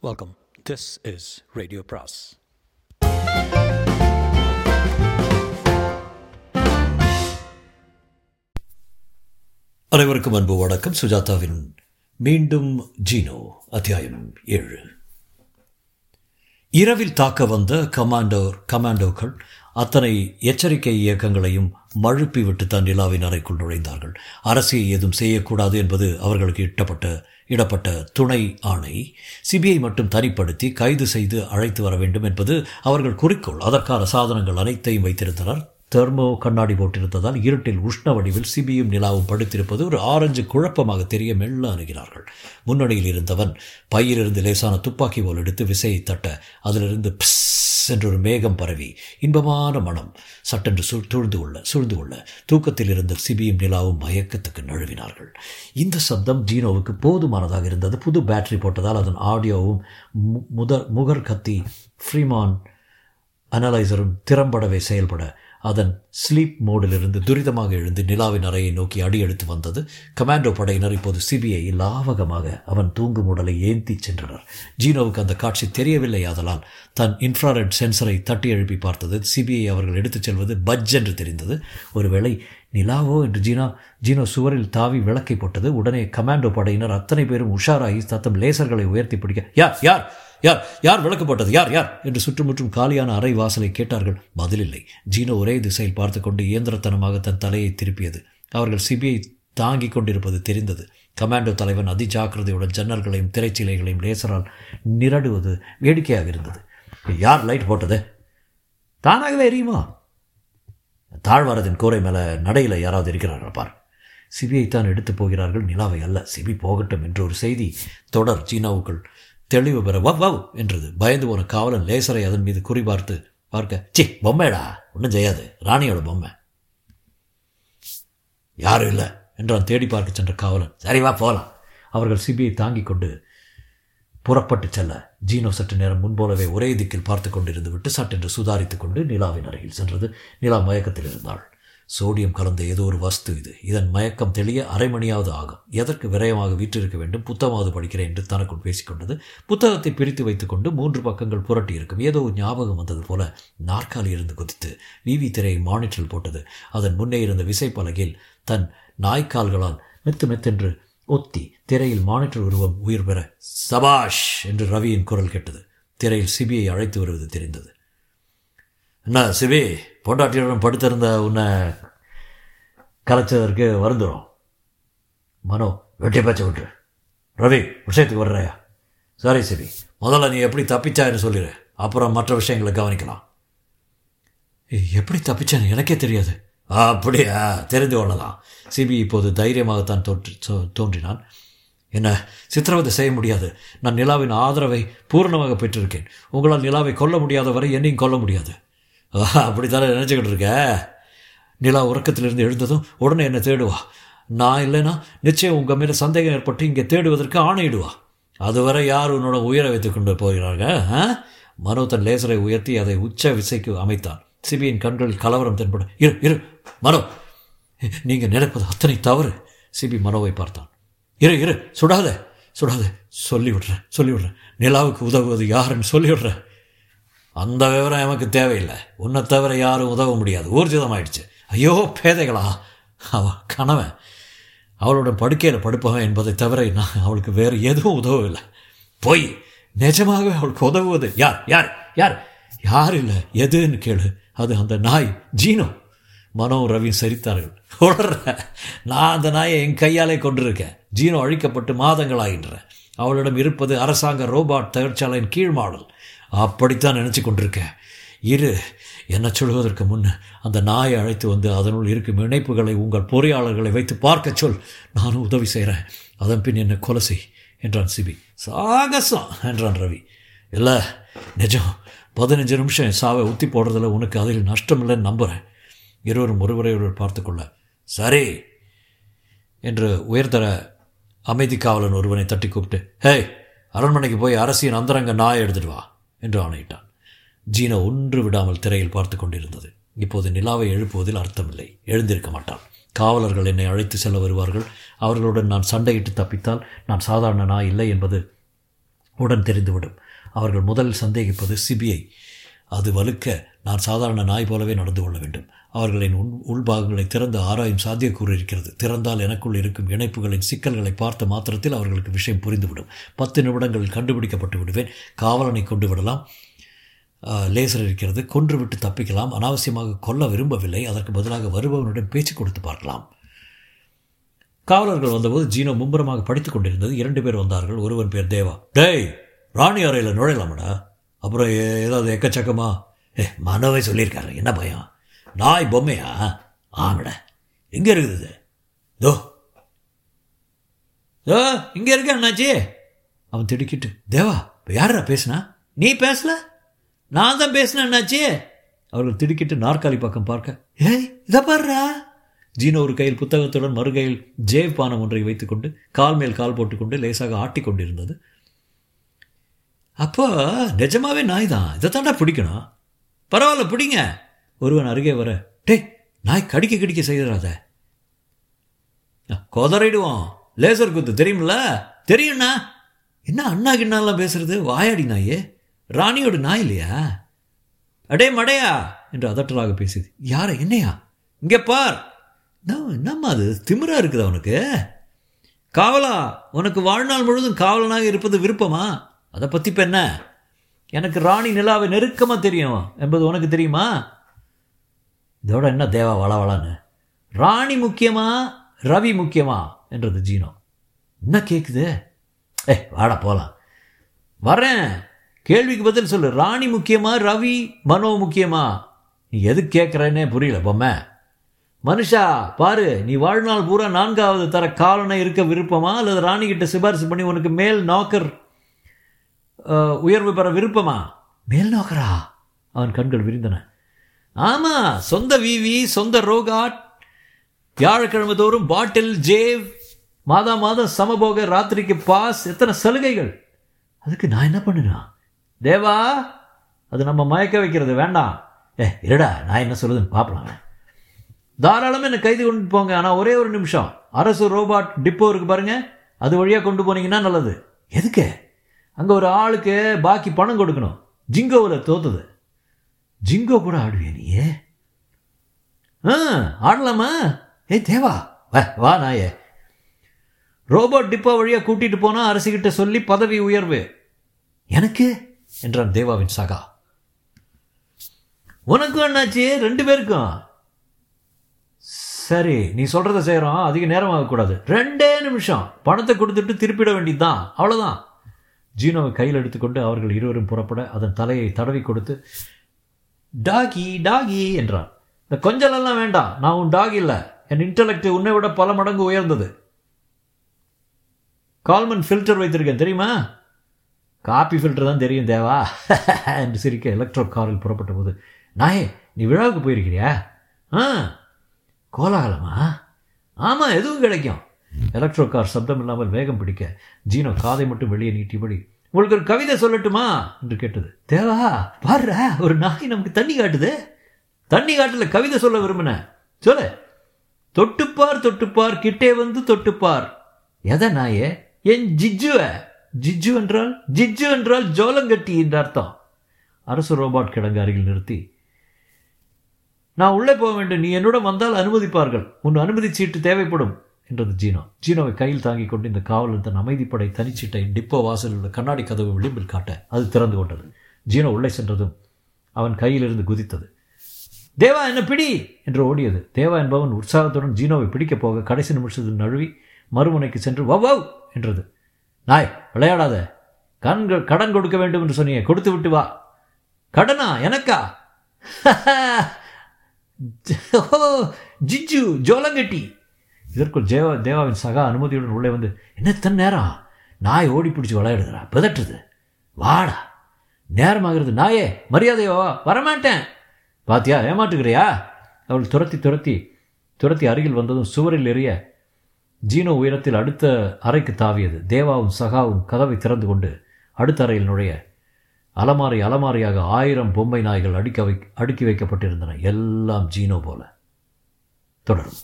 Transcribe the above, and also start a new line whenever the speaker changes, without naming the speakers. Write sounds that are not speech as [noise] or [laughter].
Welcome this is radio பிராஸ்
அனைவருக்கும் அன்பு வணக்கம். சுஜாதாவின் மீண்டும் ஜீனோ அத்தியாயம் ஏழு. இரவில் தாக்க வந்த கமாண்டோர் கமாண்டோக்கள் அத்தனை எச்சரிக்கை இயக்கங்களையும் மழுப்பி விட்டு தன் நிலாவின் அறைக்குள் நுழைந்தார்கள். அரசியை ஏதும் செய்யக்கூடாது என்பது அவர்களுக்கு இட்டப்பட்ட இடப்பட்ட துணை ஆணை சிபிஐ மட்டும் தனிப்படுத்தி கைது செய்து அழைத்து வர வேண்டும் என்பது அவர்கள் குறிக்கோள். அதற்கான சாதனங்கள் அனைத்தையும் வைத்திருந்தனர். தெர்மோ கண்ணாடி போட்டிருந்ததால் இருட்டில் உஷ்ண வடிவில் சிபியும் நிலாவும் படுத்திருப்பது ஒரு ஆரஞ்சு குழப்பமாக தெரிய மெல்ல அணுகினார்கள். முன்னணியில் இருந்தவன் பையிலிருந்து லேசான துப்பாக்கி போல் எடுத்து விசையை தட்ட அதிலிருந்து பிஸ் சென்றொரு மேகம் பரவி இன்பமான மனம் சட்டென்று சு சூழ்ந்து கொள்ள சூழ்ந்து கொள்ள தூக்கத்தில் இருந்த சிபியும் நிலாவும் மயக்கத்துக்கு நழுவினார்கள். இந்த சப்தம் ஜீனோவுக்கு போதுமானதாக இருந்தது. புது பேட்டரி போட்டதால் அதன் ஆடியோவும் மு- முதல் முகர் கத்தி ஃப்ரீமான் அனலைசரும் திறம்படவே செயல்பட அதன் ஸ்லீப் மோடிலிருந்து துரிதமாக எழுந்து நிலாவின் அறையை நோக்கி அடியெடுத்து வந்தது. கமாண்டோ படையினர் இப்போது சிபிஐ லாவகமாக அவன் தூங்கும் உடலை ஏந்தி சென்றனர். ஜீனோவுக்கு அந்த காட்சி தெரியவில்லை ஆதலால் தன் இன்ஃப்ராரெட் சென்சரை தட்டி எழுப்பி பார்த்தது. சிபிஐ அவர்கள் எடுத்துச் செல்வது பஜ் என்று தெரிந்தது. ஒருவேளை நிலாவோ என்று ஜீனா ஜீனோ சுவரில் தாவி விளக்கை போட்டது. உடனே கமாண்டோ படையினர் அத்தனை பேரும் உஷாராகி தத்தம் லேசர்களை உயர்த்தி பிடிக்க யார் யார்? யார் யார் விளக்கு போட்டது யார் யார்? என்று சுற்றுமுற்றும் காலியான அறை வாசலை கேட்டார்கள். பதிலில்லை. ஜீனோ ஒரே திசையில் பார்த்து கொண்டு இயந்திரத்தனமாக தன் தலையை திருப்பியது. அவர்கள் சிபிஐ தாங்கிக் கொண்டிருப்பது தெரிந்தது. கமாண்டோ தலைவன் அதி ஜாக்கிரதையுடன் ஜன்னல்களையும் திரைச்சீலைகளையும் லேசரால் நிரடுவது வேடிக்கையாக இருந்தது. யார் லைட் போட்டது? தானாகவே எரியுமா? தாழ்வாரத்தின் கூரை மேலே நடையில் யாராவது இருக்கிறார்கள் பார். சிபிஐ தான் எடுத்து போகிறார்கள். நிலாவை அல்ல. சிபி போகட்டும் என்ற ஒரு செய்தி தொடர் சீனாவுக்குள் தெளிவு பெற வவ் வவ் என்றது. பயந்து போன காவலன் லேசரை அதன் மீது குறிபார்த்து பார்க்க சி பொம்மைடா? ஒன்றும் செய்யாது. ராணியோட பொம்மை. யாரும் இல்லை என்றான் தேடி பார்க்க சென்ற காவலன். சரி வா போகலாம் அவர்கள் சிபியை தாங்கிக் கொண்டு புறப்பட்டு செல்ல ஜீனோ சற்று நேரம் முன்போலவே ஒரே திக்கில் பார்த்து கொண்டிருந்து விட்டு சட்டென்று சுதாரித்துக் கொண்டு நிலாவின் அருகில் சென்றது. நிலா மயக்கத்தில் இருந்தாள். சோடியம் கலந்த ஏதோ ஒரு வஸ்து இது. இதன் மயக்கம் தெளிய அரை மணியாவது ஆகும். எதற்கு விரயமாக வீற்றிருக்க வேண்டும்? புத்தகமாவது படிக்கிறேன் என்று தனக்குள் பேசிக்கொண்டது. புத்தகத்தை பிரித்து வைத்துக்கொண்டு மூன்று பக்கங்கள் புரட்டி இருக்கும் ஏதோ ஒரு ஞாபகம் வந்தது போல நாற்காலி இருந்து குதித்து விவி திரையை மானிட்டரில் போட்டது. அதன் முன்னே இருந்த விசைப்பலகையில் தன் நாய்க்கால்களால் மெத்து மெத்தென்று ஒத்தி திரையில் மானிட்டர் உருவம் உயிர் பெற சபாஷ் என்று ரவியின் குரல் கேட்டது. திரையில் சிபியை அழைத்து வருவது தெரிந்தது. என்ன சிவி பொண்டாட்டியுடன் படுத்திருந்த உன்னை கலைச்சதற்கு வருந்துடும் மனோ வெட்டி பேச்ச விட்டு ரவி விஷயத்துக்கு வர்றையா? சரி சிவி முதல்ல நீ எப்படி தப்பிச்சாயின்னு சொல்லிடு அப்புறம் மற்ற விஷயங்களை கவனிக்கலாம். ஏய், எப்படி தப்பிச்சேன்னு எனக்கே தெரியாது. அப்படியா? தெரிந்து கொள்ளலாம். சிபி இப்போது தைரியமாகத்தான் தோற்று தோன்றினான். என்ன சித்திரவதை செய்ய முடியாது. நான் நிலாவின் ஆதரவை பூரணமாக பெற்றிருக்கேன். உங்களால் நிலாவை கொல்ல முடியாத வரை என்னையும் கொல்ல முடியாது. அப்படித்தானே நினச்சிக்கிட்டு இருக்க நிலா உறக்கத்திலிருந்து எழுந்ததும் உடனே என்னை தேடுவா. நான் இல்லைன்னா நிச்சயம் உங்கள் மேலே சந்தேகம் ஏற்பட்டு இங்கே தேடுவதற்கு ஆணையிடுவா. அதுவரை யார் உன்னோட உயிரை வைத்துக் கொண்டு போகிறாங்க ஆ? மனோ தன் லேசரை உயர்த்தி அதை உச்ச விசைக்கு அமைத்தான். சிபியின் கண்களில் கலவரம் தென்பட இரு இரு மனோ! நீங்கள் நினைப்பது அத்தனை தவறு சிபி மனோவை பார்த்தான். இரு இரு சுடாத சுடாத சொல்லிவிடுறேன் சொல்லிவிடுறேன் நிலாவுக்கு உதவுவது யாருன்னு சொல்லிவிடுறேன் அந்த விவரம் எனக்கு தேவையில்லை. உன்னை தவிர யாரும் உதவ முடியாது. ஊர்ஜிதமாயிடுச்சு. ஐயோ பேதைகளா? அவ கணவன். அவளோட படுக்கையில் படுப்பவன் என்பதை தவிர நான் அவளுக்கு வேறு எதுவும் உதவவில்லை. போய் நிஜமாகவே அவளுக்கு உதவுவது யார்? யார்? யார்? யார் இல்லை? எதுன்னு கேளு. அது அந்த நாய் ஜீனோ. மனோ ரவி சரித்தார்கள். உடற நான் அந்த நாயை என் கையாலே கொண்டிருக்கேன். ஜீனோ அழிக்கப்பட்டு மாதங்கள் அவளிடம் இருப்பது அரசாங்க ரோபாட் தொழிற்சாலையின் கீழ் மாடல். அப்படித்தான் நினச்சி கொண்டிருக்கேன் இரு என்ன சொல்வதற்கு முன் அந்த நாயை அழைத்து வந்து அதனுள் இருக்கும் இணைப்புகளை உங்கள் பொறியாளர்களை வைத்து பார்க்கச் சொல். நானும் உதவி செய்கிறேன் அதன் பின் என்னை கொலை செய் என்றான் சிபி. சாகசம் என்றான் ரவி. இல்லை நிஜம். பதினஞ்சு நிமிஷம் சாவை உத்தி போடுறதில் உனக்கு அதில் நஷ்டம் இல்லைன்னு நம்புகிறேன் இருவரும் ஒருவரை ஒருவர் பார்த்துக்கொள்ள சரி என்று உயர்தர அமைதி காவலன் ஒருவனை தட்டி கூப்பிட்டு ஹேய் அரண்மனைக்கு போய் அரசியின் அந்தரங்க நாயை எடுத்துட்டு வா. என்று ஆணையிட்டான். ஜீனா ஒன்று விடாமல் திரையில் பார்த்து கொண்டிருந்தது. இப்போது நிலாவை எழுப்புவதில் அர்த்தமில்லை. எழுந்திருக்க மாட்டான் காவலர்கள் என்னை அழைத்து செல்ல வருவார்கள். அவர்களுடன் நான் சண்டையிட்டு தப்பித்தால் நான் சாதாரண இல்லை என்பது உடன் தெரிந்துவிடும். அவர்கள் முதலில் சந்தேகிப்பது சிபிஐ. அது வலுக்க நான் சாதாரண நாய் போலவே நடந்து கொள்ள வேண்டும். அவர்களின் உள் உள்பாகங்களை திறந்து ஆராயும் சாத்தியக்கூறு இருக்கிறது. திறந்தால் எனக்குள் இருக்கும் இணைப்புகளின் சிக்கல்களை பார்த்த மாத்திரத்தில் அவர்களுக்கு விஷயம் புரிந்துவிடும். பத்து நிமிடங்களில் கண்டுபிடிக்கப்பட்டு விடுவேன். காவலனை கொண்டு விடலாம். லேசர் இருக்கிறது. கொன்றுவிட்டு தப்பிக்கலாம். அனாவசியமாக கொல்ல விரும்பவில்லை. அதற்கு பதிலாக வருபவனுடன் பேச்சு கொடுத்து பார்க்கலாம். காவலர்கள் வந்தபோது ஜீனோ மும்பரமாக படித்துக் கொண்டிருந்தது. இரண்டு பேர் வந்தார்கள். ஒருவன் பேர் தேவா. டேய் ராணி அறையில் நுழையலாமடா? அப்புறம் ஏதாவது எக்கச்சக்கமா? ஏ மனோவை சொல்லியிருக்காரு. என்ன பயம்? நாய் பொம்மையா? ஆமட எங்கே இருக்குது இது? தோ தோ இங்கே இருக்க அண்ணாச்சி. அவன் திடுக்கிட்டு தேவா இப்போ யாரா பேசுனா? நீ பேசல? நான் தான் பேசினேன் அண்ணாச்சி. அவர்கள் திடுக்கிட்டு நாற்காலி பக்கம் பார்க்க ஏய் இதை பாருடா. ஜீனோ ஒரு கையில் புத்தகத்துடன் மறுகையில் ஜேவ் பானம் ஒன்றை வைத்துக்கொண்டு கால் மேல் கால் போட்டுக்கொண்டு லேசாக ஆட்டி கொண்டிருந்தது அப்போ நிஜமாவே நாய் தான் இதை தாண்டா பிடிக்கணும். பரவாயில்ல பிடிங்க. ஒருவன் அருகே வர டேய் நாய் கடிக்க கடிக்க செய்கிறாத கொதறிடுவோம். லேசர் குத்து தெரியுமில்ல? தெரியும்ண்ணா. என்ன அண்ணா கிண்ணாலாம் பேசுறது? வாயாடி நாயே. ராணியோட நாய் இல்லையா? அடே மடையா என்று அதட்டலாக பேசியது. யார? என்னையா? இங்கே பார். என்னம்மா அது? திமிரா இருக்குது அவனுக்கு? காவலா உனக்கு வாழ்நாள் முழுதும் காவலனாக இருப்பது விருப்பமா? அதை பற்றி இப்போ என்ன? எனக்கு ராணி நிலாவை நெருக்கமாக தெரியும். என்பது உனக்கு தெரியுமா? இதோட என்ன தேவா வளவளான்னு ராணி முக்கியமா ரவி முக்கியமா? என்றது ஜீனோ. என்ன கேட்குது ஏ வாடா போகலாம் வரேன். கேள்விக்கு பதில் சொல்லு. ராணி முக்கியமா ரவி மனோ முக்கியமா? நீ எது கேட்குறேன்னே புரியல பொம்மை. மனுஷா பாரு நீ வாழ்நாள் பூரா நான்காவது தர காலனை இருக்க விருப்பமா? அல்லது ராணிகிட்ட சிபாரிசு பண்ணி உனக்கு மேல் நோக்கர் உயர்வு பெற விருப்பமா? மேல் நோக்கரா? அவன் கண்கள் விரிந்தன. ஆமாம் சொந்த விவி சொந்த ரோகாட் வியாழக்கிழமை தோறும் பாட்டில் ஜேவ் மாதா மாதம் சமபோக ராத்திரிக்கு பாஸ் எத்தனை சலுகைகள்? அதுக்கு நான் என்ன பண்ணுனா? தேவா அது நம்ம மயக்க வைக்கிறது வேண்டாம். ஏ இருடா நான் என்ன சொல்லுதுன்னு பார்ப்பலாம் தாராளமாக என்னை கைது கொண்டு போங்க ஆனால் ஒரே ஒரு நிமிஷம். அரசு ரோபாட் டிப்போ இருக்கு பாருங்க அது வழியாக கொண்டு போனீங்கன்னா நல்லது. எதுக்கு? அங்கே ஒரு ஆளுக்கு பாக்கி பணம் கொடுக்கணும். ஜிங்கோவில் தோத்துது. ஜிங்கோ கூட ஆடுவிய நீயே ஆ ஆடலாமா? ஏ தேவா வா வா நாயே. ரோபோட் டிப்போ வழியாக கூட்டிட்டு போனால் அரசுகிட்ட சொல்லி பதவி உயர்வு. எனக்கு? என்றான் தேவாவின் சகா. உனக்கும் என்னாச்சு ரெண்டு பேருக்கும். சரி நீ சொல்கிறத செய்கிறோம் அதிக நேரம் ஆகக்கூடாது. ரெண்டே நிமிஷம். பணத்தை கொடுத்துட்டு திருப்பிட வேண்டியதுதான். அவ்வளோதான் ஜீனோவை கையில் எடுத்துக்கொண்டு அவர்கள் இருவரும் புறப்பட அதன் தலையை தடவி கொடுத்து டாகி டாகி என்றான். இந்த கொஞ்சலெல்லாம் வேண்டாம் நான் உன் டாக் இல்லை. என் இன்டலெக்ட் உன்னை விட பல மடங்கு உயர்ந்தது. கால்மன் ஃபில்டர் வைத்திருக்கேன் தெரியுமா? காப்பி ஃபில்டர் தான் தெரியும் தேவா. [laughs] என்று சிரிக்க எலக்ட்ரோ காரில் புறப்பட்ட போது நாயே நீ விழாவுக்கு போயிருக்கிறியா? ஆ கோலாகலமா? ஆமாம் எதுவும் கிடைக்கும். எலக்ட்ரோ கார் சப்தம் இல்லாமல் வேகம் பிடிக்க ஜீனோ காதை மட்டும் வெளியே நீட்டியபடி உங்களுக்கு ஒரு கவிதை சொல்லட்டுமா? என்று கேட்டது. தேவா பாரு ஒரு நாய் நமக்கு தண்ணி காட்டுது. தண்ணி காட்டுல கவிதை சொல்ல விரும்பின? சொல்லு. தொட்டுப்பார் தொட்டுப்பார் கிட்டே வந்து தொட்டுப்பார். எதை நாயே? என் ஜிஜுவ. ஜிஜு என்றால்? ஜிஜு என்றால் ஜோலங்கட்டி என்ற அர்த்தம். அரசு ரோபாட் கிடங்கு அருகில் நிறுத்தி நான் உள்ளே போக வேண்டும். நீ என்னுடன் வந்தால் அனுமதிப்பார்கள். உன் அனுமதி சீட்டு தேவைப்படும். என்றது ஜீனோ. ஜீனோவை கையில் தாங்கிக் கொண்டு இந்த காவலர் தன் அமைதிப்படை தனிச்சீட்டை டிப்போ வாசலில் உள்ள கண்ணாடி கதவு விளிம்பில் காட்ட அது திறந்து கொண்டது. ஜீனோ உள்ளே சென்றதும் அவன் கையிலிருந்து குதித்தது. தேவா என்ன பிடி? என்று ஓடியது. தேவா என்பவன் உற்சாகத்துடன் ஜீனோவை பிடிக்கப் போக கடைசி நிமிஷத்தில் நழுவி மறுமுனைக்கு சென்று வவ் என்றது. நாய் விளையாடாத. கண்கள் கடன் கொடுக்க வேண்டும் என்று சொன்னியே கொடுத்து விட்டு வா. கடனா எனக்கா? [laughs] ஜிஜு ஜோலங்கட்டி. இதற்குள் தேவா தேவாவின் சகா அனுமதியுடன் உள்ளே வந்து என்ன தன் நேரம்? நாய் ஓடி பிடிச்சி விளையாடுகிறா பிதட்டுது. வாடா. நேரமாகிறது நாயே மரியாதையோ வரமாட்டேன். பாத்தியா ஏமாட்டுக்கிறியா அவள் துரத்தி துரத்தி துரத்தி அருகில் வந்ததும் சுவரில் எறிய ஜீனோ உயரத்தில் அடுத்த அறைக்கு தாவியது. தேவாவும் சகாவும் கதவை திறந்து கொண்டு அடுத்த அறையில் நுழைய அலமாரி அலமாரியாக ஆயிரம் பொம்மை நாய்கள் அடுக்க வை அடுக்கி வைக்கப்பட்டிருந்தன. எல்லாம் ஜீனோ போல. தொடரும்.